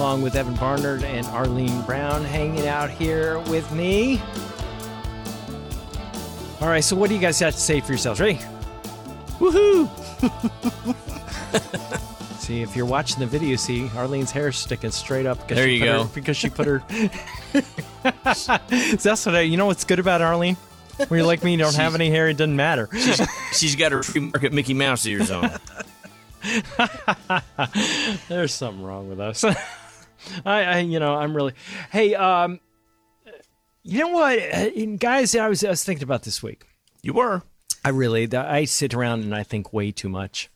along with Evan Barnard and Arlene Brown hanging out here with me. All right, so what do you guys have to say for yourselves? Ready? Woohoo! see, if you're watching the video, see Arlene's hair sticking straight up. There you put her- go. because she put her. That's what I. You know what's good about Arlene? When you're like me, you don't have any hair. It doesn't matter. She's got her free market Mickey Mouse ears on. There's something wrong with us. I, I, you know, I'm really. Hey, um, you know what, Uh, guys? I was, I was thinking about this week. You were. I really, I sit around and I think way too much.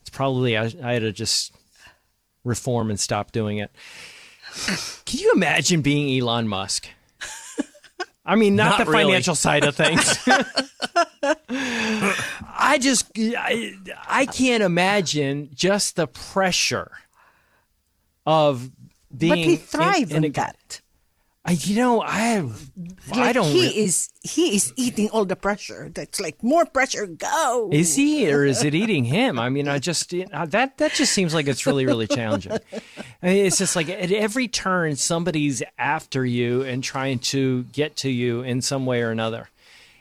It's probably I, I had to just reform and stop doing it. Can you imagine being Elon Musk? I mean, not, Not the really. financial side of things. I just, I, I can't imagine just the pressure of being. But he in- thrived in on a- that. I, you know, I, I don't. he re- is he is eating all the pressure. That's like more pressure. Go. Is he, or is it eating him? I mean, I just uh, that that just seems like it's really really challenging. I mean, it's just like at every turn somebody's after you and trying to get to you in some way or another.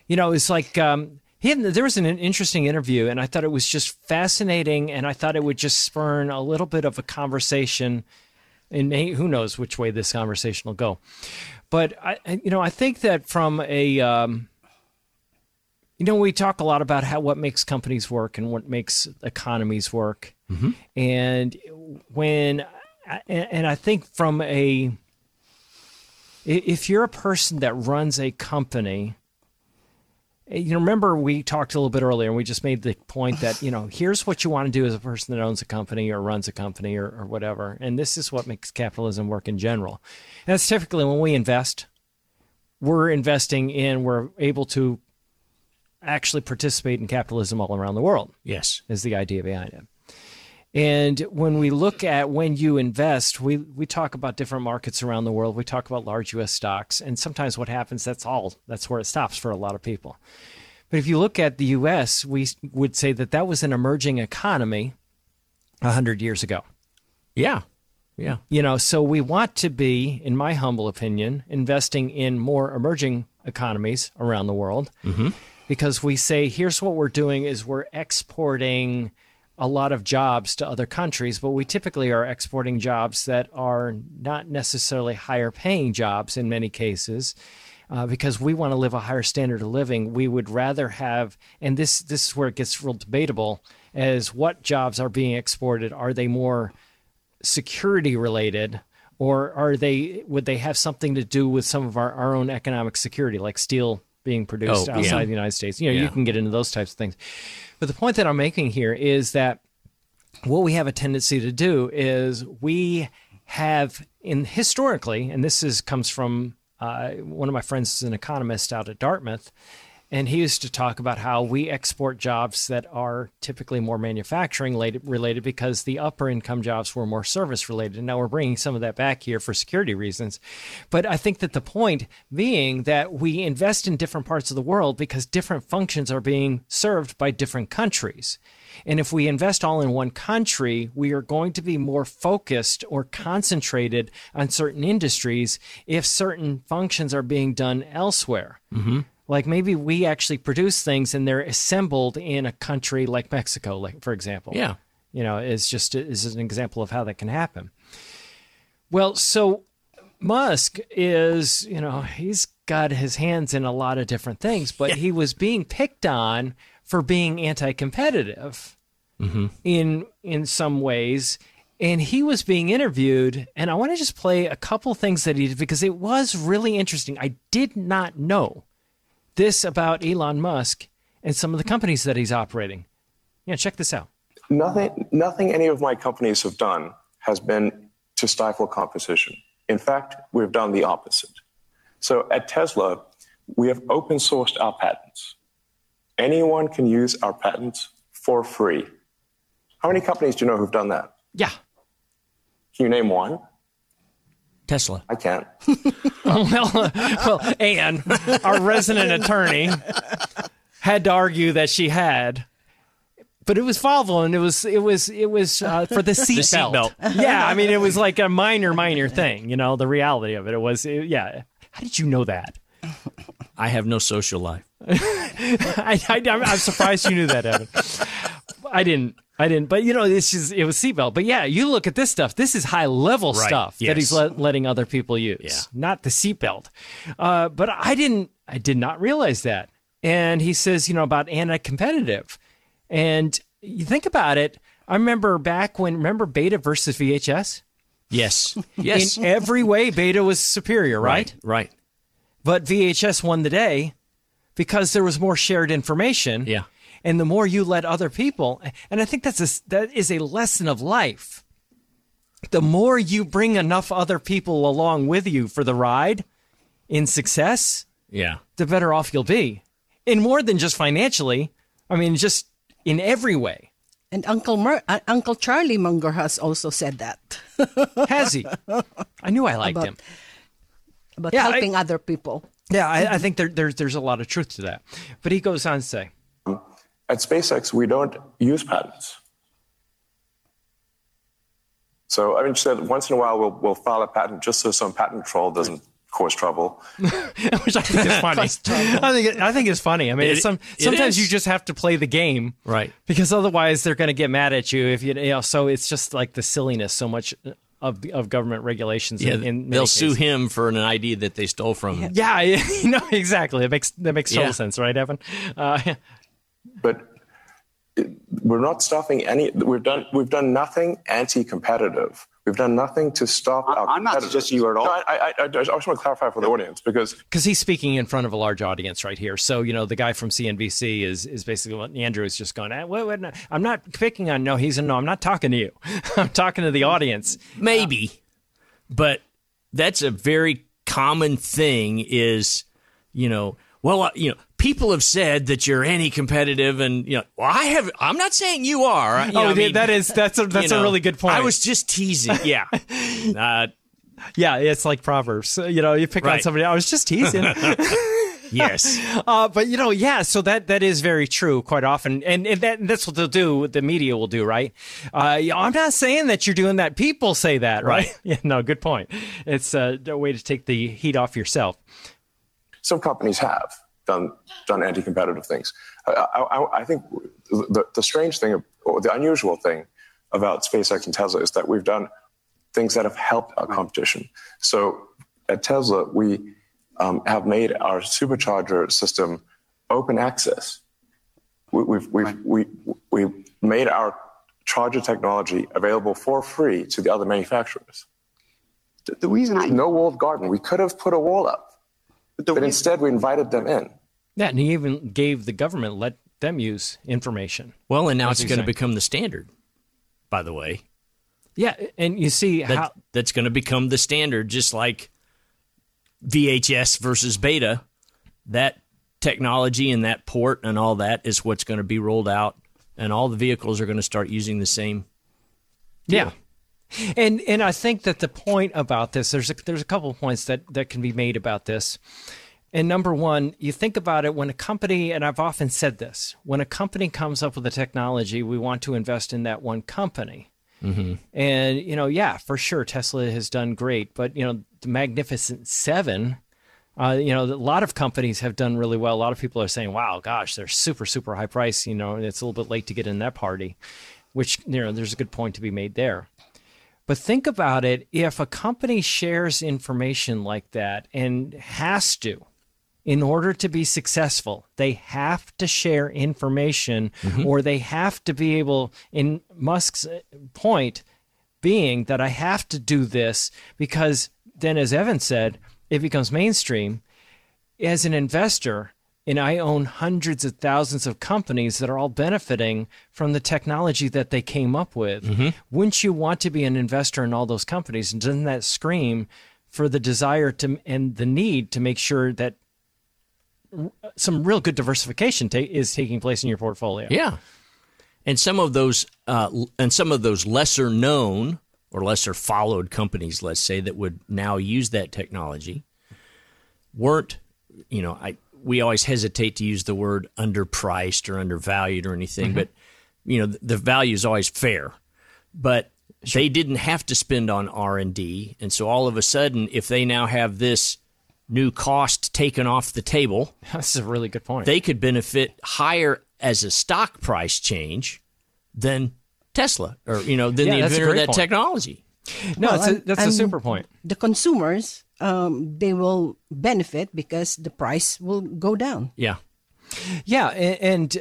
You know, it's like um, he had, there was an interesting interview, and I thought it was just fascinating, and I thought it would just spurn a little bit of a conversation. And who knows which way this conversation will go, but I, you know, I think that from a um, you know, we talk a lot about how what makes companies work and what makes economies work, and when and, I think from a, if you're a person that runs a company, Eh, you know, remember we talked a little bit earlier, and we just made the point that you know, here's what you want to do as a person that owns a company or runs a company or, or whatever, and this is what makes capitalism work in general. And that's typically when we invest, we're investing in, we're able to actually participate in capitalism all around the world Yes. is the idea behind it. And when we look at when you invest, we, we talk about different markets around the world. We talk about large US stocks. And sometimes what happens, that's all, that's where it stops for a lot of people. But if you look at the US, we would say that that was an emerging economy 100 years ago. Yeah. Yeah. You know, so we want to be, in my humble opinion, investing in more emerging economies around the world mm-hmm. because we say, here's what we're doing is we're exporting a lot of jobs to other countries, but we typically are exporting jobs that are not necessarily higher paying jobs in many cases. Uh, because we want to live a higher standard of living, we would rather have, and this this is where it gets real debatable, as what jobs are being exported. Are they more security related or are they would they have something to do with some of our, our own economic security like steel being produced Oh, outside yeah. the united states. You know you can get into those types of things. But the point that i'm making here is that what we have a tendency to do is we have in historically and this is comes from uh, one of my friends is an economist out at dartmouth and he used to talk about how we export jobs that are typically more manufacturing related, because the upper income jobs were more service related. And now we're bringing some of that back here for security reasons. But I think that the point being that we invest in different parts of the world because different functions are being served by different countries. And if we invest all in one country, we are going to be more focused or concentrated on certain industries if certain functions are being done elsewhere. Mm-hmm. Like maybe we actually produce things and they're assembled in a country like Mexico, like for example. Yeah. You know, is just is an example of how that can happen. Well, so Musk is, you know, he's got his hands in a lot of different things, but he was being picked on for being anti-competitive mm-hmm. in in some ways. And he was being interviewed, and I want to just play a couple things that he did because it was really interesting. I did not know this about Elon Musk and some of the companies that he's operating. Yeah, check this out. Nothing, nothing any of my companies have done has been to stifle competition. In fact, we've done the opposite. So at Tesla, we have open sourced our patents. Anyone can use our patents for free. How many companies do you know who've done that? Yeah. Can you name one? Tesla. I can't. well, well, Anne, our resident attorney, had to argue that she had. But it was Volvo, and it was it was it was uh, for the seatbelt. seatbelt. yeah, I mean, it was like a minor, minor thing. You know, the reality of it. It was, it, yeah. How did you know that? I have no social life. I, I, I'm surprised you knew that, Evan. I didn't. I didn't. But you know, this is it was seatbelt. But yeah, you look at this stuff. This is high level Right, stuff that he's let, letting other people use. Yeah. Not the seatbelt. Uh, but I didn't. I did not realize that. And he says, you know, about anti-competitive. And you think about it. I remember back when remember Beta versus VHS. Yes. Yes. In every way, Beta was superior, right? Right. But VHS won the day because there was more shared information. Yeah. And the more you let other people, and I think that's a, that is a lesson of life. The more you bring enough other people along with you for the ride in success, Yeah. the better off you'll be. In more than just financially, I mean, just in every way. And Uncle Mer- uh, Uncle Charlie Munger has also said that Has he? I knew I liked About- him. about Yeah, I- helping other people. Yeah, I, I think there, there's there's a lot of truth to that. But he goes on to say, At SpaceX, we don't use patents. So, I mean, just that once in a while we'll, we'll file a patent just so some patent troll doesn't cause trouble. which I think is funny. I think it, I think it's funny. I mean, It- it's some sometimes you just have to play the game, Right. Because otherwise, they're going to get mad at you if you, you know. So it's just like the silliness so much of of government regulations. Yeah. in, in they'll sue him for an idea that they stole from him. Yeah, you know exactly. It makes that makes total Yeah. sense, right, Evan? Uh, but we're not stopping any. We've done we've done nothing anti-competitive. We've done nothing to stop. I'm- our I'm not competitors. suggesting you are at all. No, I, I, I, I just want to clarify for the audience because because he's speaking in front of a large audience right here. So you know the guy from CNBC is is basically what Andrew is just going. "Eh, wait, wait, no, I'm not picking on. No, he's a no. I'm not talking to you. I'm talking to the audience. Maybe. But that's a very common thing is, you know, well, uh, you know, people have said that you're anti-competitive and, you know, well, I have, I'm not saying you are. You know, oh, I mean, that is that's a that's you a know, really good point. I was just teasing. Yeah. uh, Yeah, it's like Proverbs. You know, you pick on somebody. I was just teasing. yes. uh, but you know, yeah. So that that is very true quite often, and, and that that's what they'll do. The media will do, right? Uh, I'm not saying that you're doing that. People say that, right? Right. yeah. No, good point. It's uh, a way to take the heat off yourself. some companies have done done anti-competitive things. I, I, I think the, the strange thing or the unusual thing about SpaceX and Tesla is that we've done things that have helped our competition. So at Tesla, we um, have made our supercharger system open access. We, we've we've we we made our charger technology available for free to the other manufacturers. The, the reason I No walled garden. We could have put a wall up, but the but reason- instead we invited them in. Yeah, and he even gave the government let them use information. Well, and now it's going to become the standard, by the way. Yeah, and you see That, how that's going to become the standard, just like VHS versus beta. That technology and that port and all that is what's going to be rolled out, and all the vehicles are going to start using the same. Yeah. And and I think that the point about this, there's a, there's a couple of points that, that can be made about this. And number one, you think about it when a company, and I've often said this, when a company comes up with a technology, we want to invest in that one company. And you know, yeah, for sure, Tesla has done great, but you know, the Magnificent Seven. Uh, you know, a lot of companies have done really well. A lot of people are saying, "Wow, gosh, they're super, super high price." You know, and it's a little bit late to get in that party, which you know, there's a good point to be made there. But think about it: if a company shares information like that and has to, in order to be successful, they have to share information, mm-hmm. or they have to be able. In Musk's point, being that I have to do this because then, as Evan said, it becomes mainstream. As an investor, and I own hundreds of thousands of companies that are all benefiting from the technology that they came up with. Wouldn't you want to be an investor in all those companies? And doesn't that scream for the desire to and the need to make sure that some real good diversification ta- is taking place in your portfolio? Yeah, and some of those uh, and some of those lesser known or lesser followed companies, let's say, that would now use that technology, weren't you know I we always hesitate to use the word underpriced or undervalued or anything, mm-hmm. but you know the, the value is always fair, but they didn't have to spend on R and D, and so all of a sudden, if they now have this new cost taken off the table, That's a really good point. they could benefit higher as a stock price change than Tesla or you know than Yeah, the inventor of that point. technology. no, Well, that's, a, and- that's a super point. The consumers, um, they will benefit because the price will go down. Yeah. Yeah, and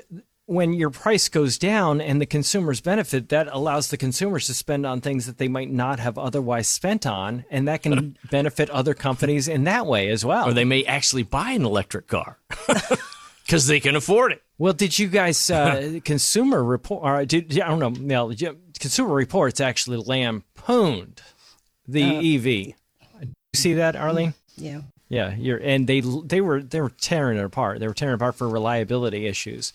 when your price goes down and the consumers benefit, that allows the consumers to spend on things that they might not have otherwise spent on, and that can benefit other companies in that way as well. Or they may actually buy an electric car because they can afford it. well, did you guys uh, consumer report? Or did I don't know? Mel, did Consumer Reports actually lampooned the EV. See that, Arlene? Yeah. Yeah, you're and they they were they were tearing it apart. They were tearing it apart for reliability issues.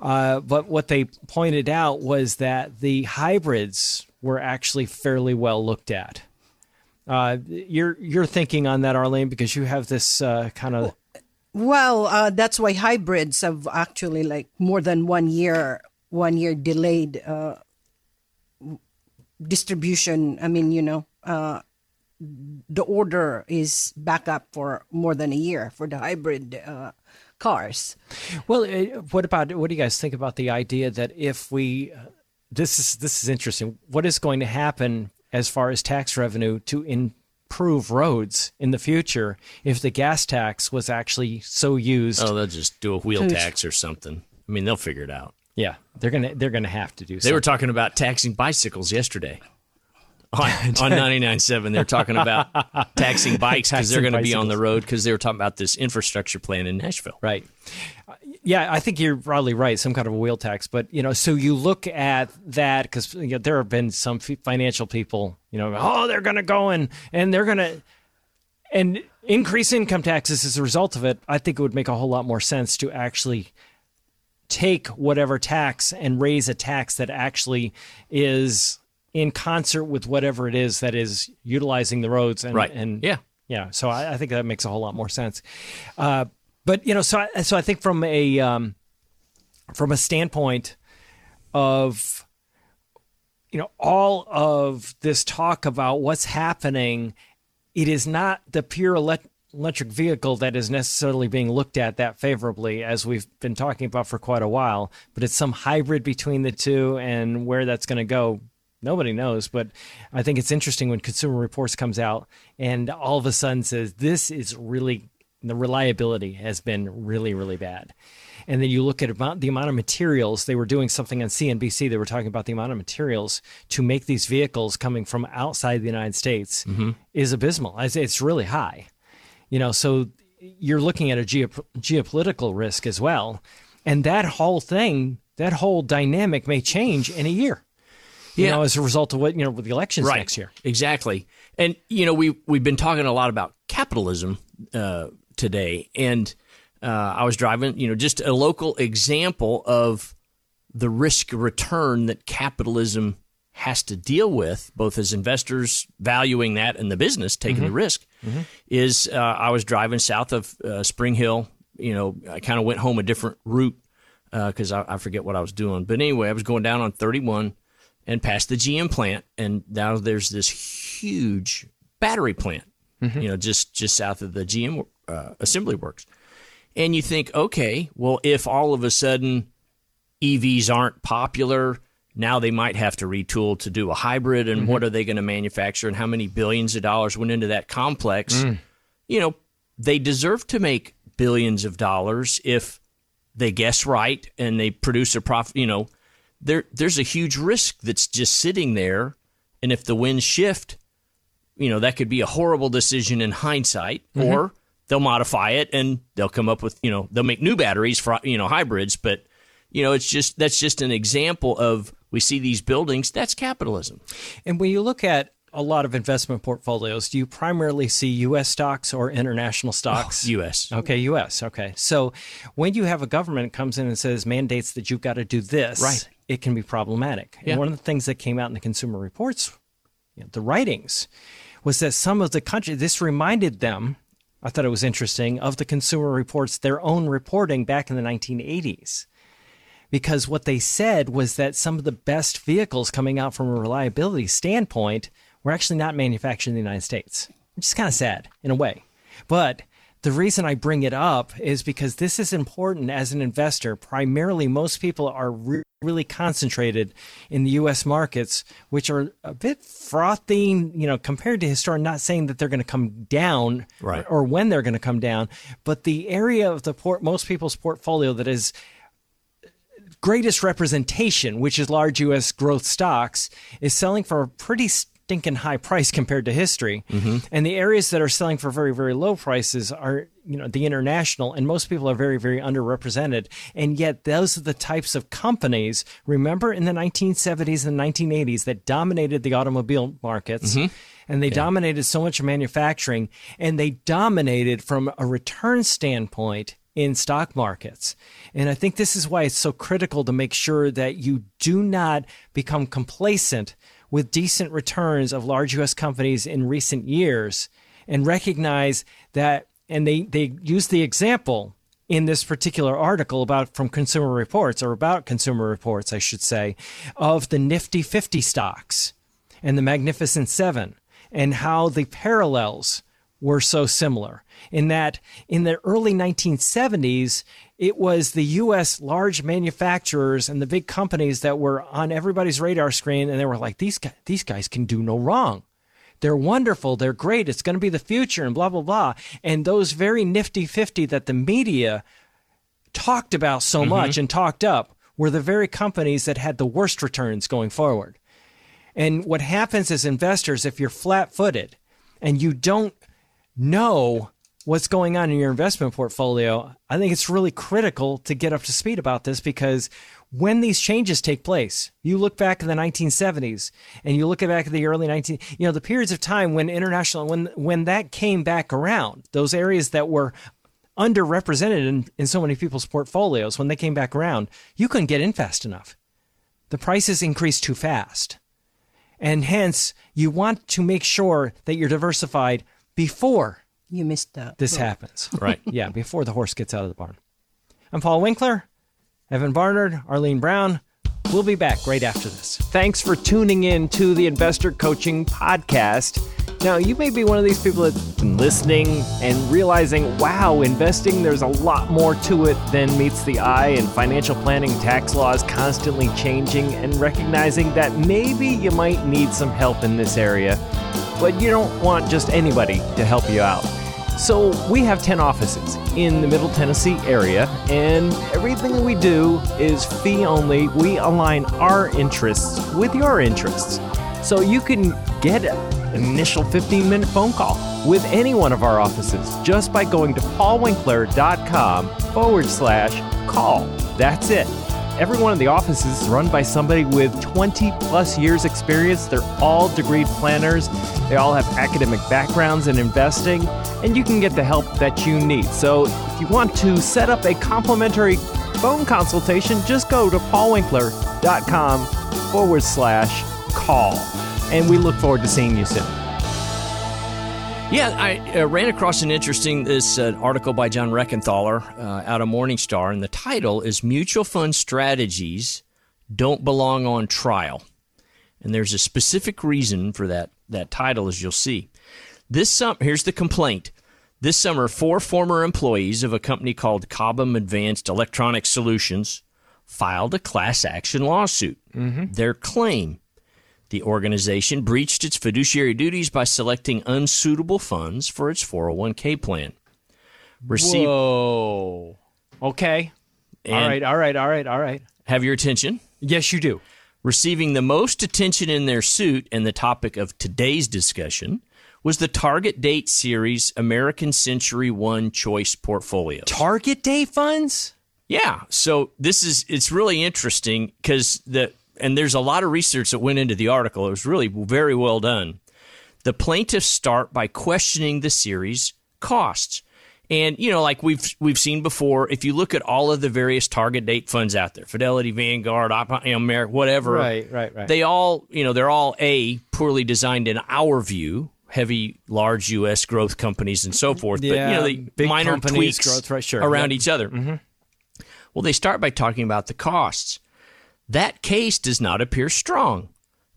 Uh, but what they pointed out was that the hybrids were actually fairly well looked at. Uh, you're you're thinking on that, Arlene, because you have this uh, kind of Well, uh, that's why hybrids have actually like more than one year, one year delayed uh, distribution. I mean, you know, uh, the order is back up for more than a year for the hybrid uh, cars. Well, uh, what about what do you guys think about the idea that if we uh, this is this is interesting. What is going to happen as far as tax revenue to improve roads in the future if the gas tax was actually so used? Oh, they'll just do a wheel tax or something. I mean, they'll figure it out. Yeah, they're gonna they're gonna have to do. Something. They were talking about taxing bicycles yesterday. On, on 99.7, they're talking about taxing bikes because they're going to be on the road because they were talking about this infrastructure plan in Nashville. Right. Uh, Yeah, I think you're probably right. Some kind of a wheel tax, but you know, so you look at that because you know, there have been some financial people, you know, oh, they're going to go and and they're going to and increase income taxes as a result of it. I think it would make a whole lot more sense to actually take whatever tax and raise a tax that actually is in concert with whatever it is that is utilizing the roads and Right. and Yeah. yeah, so I, I think that makes a whole lot more sense. Uh, but you know, so I, so I think from a um, from a standpoint of you know all of this talk about what's happening, it is not the pure elect- electric vehicle that is necessarily being looked at that favorably as we've been talking about for quite a while, but it's some hybrid between the two, and where that's going to go nobody knows but i think it's interesting when consumer reports comes out and all of a sudden says this is really the reliability has been really really bad. And then you look at about the amount of materials they were doing something on cnbc they were talking about the amount of materials to make these vehicles coming from outside the united states mm-hmm. is abysmal. It's- it's really high. You know so you're looking at a geop- geopolitical risk as well. And that whole thing that whole dynamic may change in a year you Yeah. know, as a result of what you know with the elections right. next year. Exactly. And you know, we we've been talking a lot about capitalism uh, today, and uh, I was driving. You know, just a local example of the risk return that capitalism has to deal with, both as investors valuing that and the business taking the risk. Is uh, I was driving south of uh, Spring Hill. You know, I kind of went home a different route because I, I forget what I was doing. But anyway, I was going down on 31 and past the GM plant, and now there's this huge battery plant, mm-hmm. you know, just just south of the GM uh, assembly works. And you think, okay, well, if all of a sudden EVs aren't popular, now they might have to retool to do a hybrid, and mm-hmm. what are they going to manufacture, and how many billions of dollars went into that complex? Mm. You know, they deserve to make billions of dollars if they guess right and they produce a profit. You know, there there's a huge risk that's just sitting there, and if the winds shift, you know that could be a horrible decision in hindsight, mm-hmm. or they'll modify it and they'll come up with you know they'll make new batteries for you know hybrids, but you know it's just that's just an example of we see these buildings. That's capitalism. And when you look at a lot of investment portfolios, do you primarily see U.S. stocks or international oh, stocks? Oh, U.S. Okay, U.S. Okay, so when you have a government comes in and says mandates that you've got to do this, Right. It can be problematic. Yeah. And one of the things that came out in the Consumer Reports, you know, the writings, was that some of the country. This reminded them. I thought it was interesting of the Consumer Reports, their own reporting back in the 1980s because what they said was that some of the best vehicles coming out from a reliability standpoint were actually not manufactured in the United States, which is kind of sad in a way. But the reason I bring it up is because this is important as an investor. Primarily, most people are re- really concentrated in the U.S. markets, which are a bit frothy, you know, compared to historic. Not saying that they're going to come down, Right. or when they're going to come down, but the area of the port, most people's portfolio that is greatest representation, which is large U.S. growth stocks, is selling for a pretty stinking high price compared to history. Mm-hmm. And the areas that are selling for very, very low prices are, you know, the international, and most people are very, very underrepresented. And yet, those are the types of companies, remember in the 1970s and 1980s, that dominated the automobile markets. Mm-hmm. And they dominated so much manufacturing, and they dominated from a return standpoint in stock markets. And I think this is why it's so critical to make sure that you do not become complacent with decent returns of large US companies in recent years and recognize that and they they use the example in this particular article about from Consumer Reports or about Consumer Reports I should say of the Nifty 50 stocks and the Magnificent 7 and how the parallels were so similar. In that in the early 1970s it was the US large manufacturers and the big companies that were on everybody's radar screen and they were like these guys, these guys can do no wrong. They're wonderful. They're great. It's going to be the future and blah blah blah. And those very nifty 50 that the media talked about so mm-hmm. much and talked up were the very companies that had the worst returns going forward. And what happens as investors, if you're flat footed and you don't know what's going on in your investment portfolio, I think it's really critical to get up to speed about this because when these changes take place, you look back in the 1970s and you look back at the early 19, you know, the periods of time when international, when, when that came back around, those areas that were underrepresented in, in so many people's portfolios, when they came back around, you couldn't get in fast enough. The prices increased too fast. And hence, you want to make sure that you're diversified before You missed the. this happens. Right. Yeah, before the horse gets out of the barn. I'm Paul Winkler, Evan Barnard, Arlene Brown. We'll be back right after this. Thanks for tuning in to the Investor Coaching Podcast. Now, you may be one of these people that's been listening and realizing, wow, investing, there's a lot more to it than meets the eye, and financial planning, tax laws constantly changing, and recognizing that maybe you might need some help in this area, but you don't want just anybody to help you out. So we have 10 offices in the Middle Tennessee area, and everything that we do is fee only. We align our interests with your interests. So you can get an initial 15 minute phone call with any one of our offices just by going to paulwinkler.com forward slash call. That's it. Every one of the offices is run by somebody with 20 plus years experience. They're all degreed planners. They all have academic backgrounds in investing, and you can get the help that you need. So if you want to set up a complimentary phone consultation, just go to paulwinkler.com forward slash call. And we look forward to seeing you soon. Yeah, I uh, ran across an interesting this uh, article by John Rekenthaler uh, out of Morningstar, and the title is "Mutual Fund Strategies Don't Belong on Trial." And there's a specific reason for that that title, as you'll see. This summer, here's the complaint. This summer, four former employees of a company called Cobham Advanced Electronic Solutions filed a class action lawsuit. Their claim the organization breached its fiduciary duties by selecting unsuitable funds for its 401k plan. Receive, Whoa. Okay. all And- right, all right, all right, all right. have your attention. Yes, you do. Receiving the most attention in their suit and the topic of today's discussion was the Target Date Series American Century One Choice Portfolio. Target date funds? Yeah. So this is it's really interesting because the and there's a lot of research that went into the article. It was really very well done. The plaintiffs start by questioning the series costs. And you know, like we've we've seen before, if you look at all of the various target date funds out there, Fidelity, Vanguard, America, whatever, Right, right, right. They all, you know, they're all a poorly designed in our view, heavy, large U.S. growth companies and so forth. but you Yeah, know, the minor tweaks growth, right, sure. around Yep. each other. Mm-hmm. Well, they start by talking about the costs. That case does not appear strong.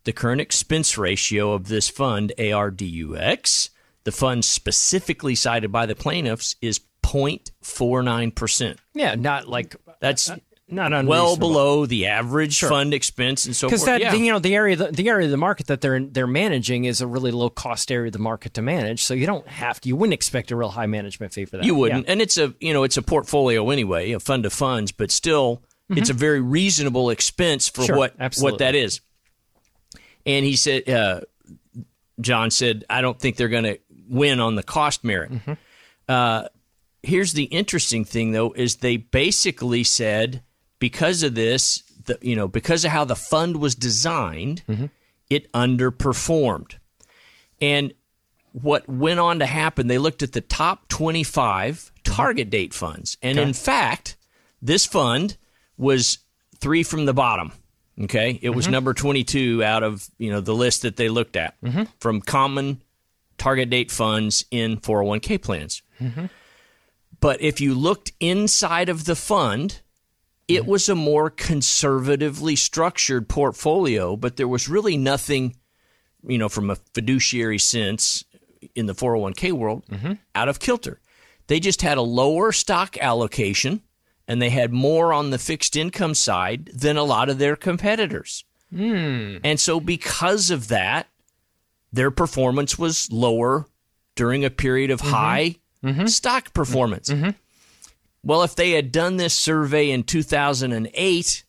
The current expense ratio of this fund, ARDUX, the fund specifically cited by the plaintiffs, is 0.49%. Yeah, not like That's uh, not well below the average fund expense and so forth. because that yeah. you know the area the, the area of the market that they're they're managing is a really low cost area of the market to manage. So you don't have to. You wouldn't expect a real high management fee for that. You wouldn't, Yeah. and it's a you know it's a portfolio anyway, a fund of funds, but still, it's a very reasonable expense for Mm-hmm. Sure, what absolutely. what that is. And he said, uh, John said, I don't think they're going to win on the cost merit. Mm-hmm. Uh, here's the interesting thing, though, is they basically said because of this, the, you know, because of how the fund was designed, Mm-hmm. it underperformed. And what went on to happen, they looked at the top 25 target date funds. And in fact, this fund was three from the bottom. Okay. It was mm-hmm. number 22 out of, you know, the list that they looked at mm-hmm. from common target date funds in 401k plans. Mm-hmm. But if you looked inside of the fund, it was a more conservatively structured portfolio, but there was really nothing you know, from a fiduciary sense in the 401k world, out of kilter. They just had a lower stock allocation and they had more on the fixed income side than a lot of their competitors. Hmm. And so, because of that, their performance was lower during a period of mm-hmm. high mm-hmm. stock mm-hmm. performance. Well, if they had done this survey in 2008,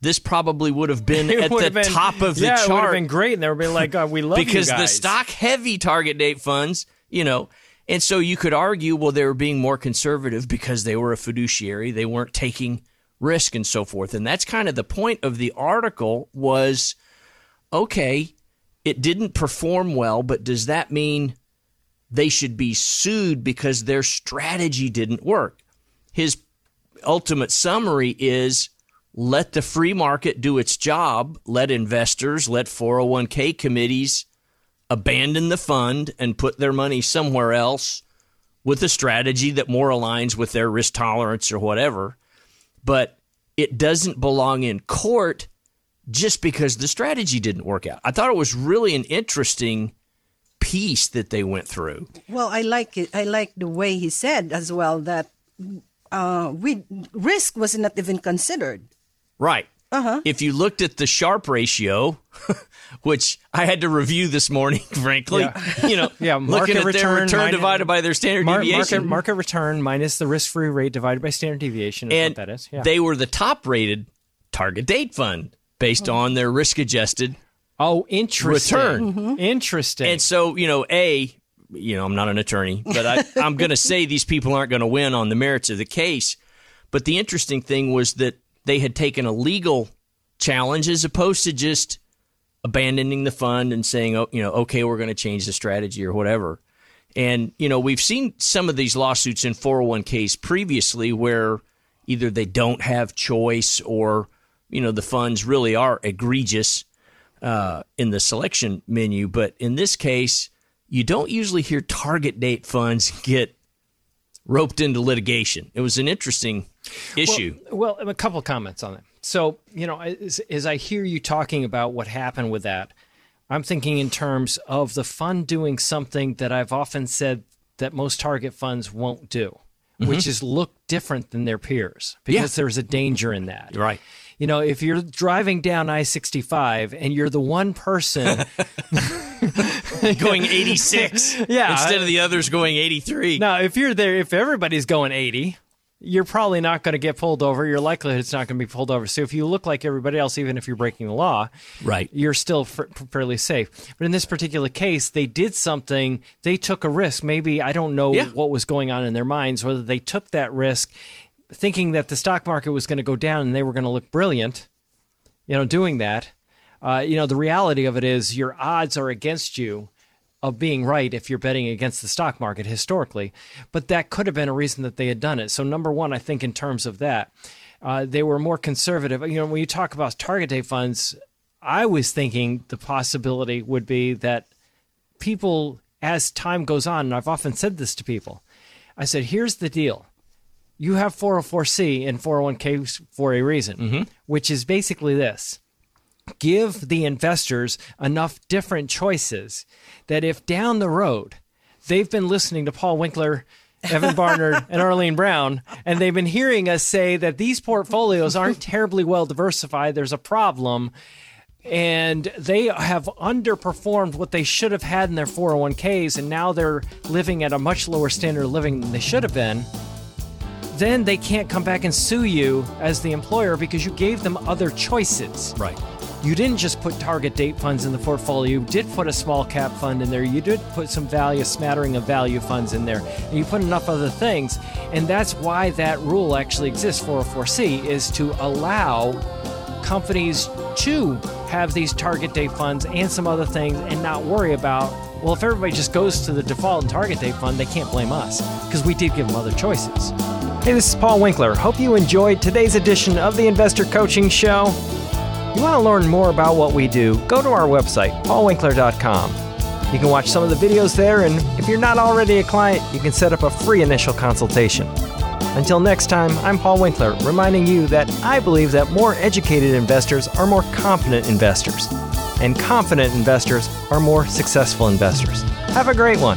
this probably would have been It at the been- top of the yeah, it would have been great, and they would be like, oh, "We love you because the stock heavy target date funds, you know, and so you could argue, well, they were being more conservative because they were a fiduciary, they weren't taking risk and so forth, and that's kind of the point of the article was, okay, it didn't perform well, but does that mean they should be sued because their strategy didn't work? His ultimate summary is let the free market do its job, let investors, let 401k committees abandon the fund and put their money somewhere else with a strategy that more aligns with their risk tolerance or whatever. But it doesn't belong in court just because the strategy didn't work out. I thought it was really an interesting piece that they went through. Well, I like it. I like the way he said as well that uh, we risk was not even considered. Right. Uh-huh. If you looked at the Sharpe ratio, which I had to review this morning, frankly, you know, Yeah, looking market at their return return minus- divided by their standard Mar- deviation, market market return minus the risk free rate divided by standard deviation is and what that is. Yeah. they were the top rated target date fund based on their risk adjusted. oh, interesting. Return. Interesting. And so, you know, A, you know, I'm not an attorney, but I, I'm going to say these people aren't going to win on the merits of the case. But the interesting thing was that they had taken a legal challenge as opposed to just abandoning the fund and saying, oh, you know, okay, we're going to change the strategy or whatever. And, you know, we've seen some of these lawsuits in 401ks previously where either they don't have choice or, you know, the funds really are egregious uh, in the selection menu. But in this case, you don't usually hear target date funds get roped into litigation. It was an interesting issue. Well, a couple of comments on that. So, you know, as, as I hear you talking about what happened with that, I'm thinking in terms of the fund doing something that I've often said that most target funds won't do, which mm-hmm. is look different than their peers because there's a danger in that. Right. You know, if you're driving down I 65 and you're the one person going 86 Yeah. instead of the others going 83. Now, if you're there, if everybody's going 80, you're probably not going to get pulled over. Your likelihood's not going to be pulled over. So if you look like everybody else, even if you're breaking the law, Right. you're still fairly safe. But in this particular case, they did something. They took a risk. Maybe I don't know Yeah. what was going on in their minds, whether they took that risk, thinking that the stock market was going to go down and they were going to look brilliant. You know, doing that. Uh, you know, the reality of it is your odds are against you of being right if you're betting against the stock market historically. But that could have been a reason that they had done it. So, number one, I think in terms of that, uh, they were more conservative. You know, when you talk about target date funds, I was thinking the possibility would be that people, as time goes on, and I've often said this to people, I said, here's the deal. You have 404c and 401k for a reason, mm-hmm. which is basically this give the investors enough different choices that if down the road they've been listening to Paul Winkler, Evan Barnard, and Arlene Brown, and they've been hearing us say that these portfolios aren't terribly well diversified, there's a problem. And they have underperformed what they should have had in their 401ks, and now they're living at a much lower standard of living than they should have been then they can't come back and sue you as the employer because you gave them other choices. Right. You didn't just put target date funds in the portfolio. You did put a small cap fund in there. You did put some value, smattering of value funds in there. And you put enough other things. And that's why that rule actually exists, 404C, is to allow companies to have these target date funds and some other things and not worry about, well, if everybody just goes to the default and target date fund, they can't blame us because we did give them other choices. Hey, this is Paul Winkler. Hope you enjoyed today's edition of the Investor Coaching Show. You want to learn more about what we do, go to our website, paulwinkler.com. You can watch some of the videos there, and if you're not already a client, you can set up a free initial consultation. Until next time, I'm Paul Winkler, reminding you that I believe that more educated investors are more confident investors, and confident investors are more successful investors. Have a great one.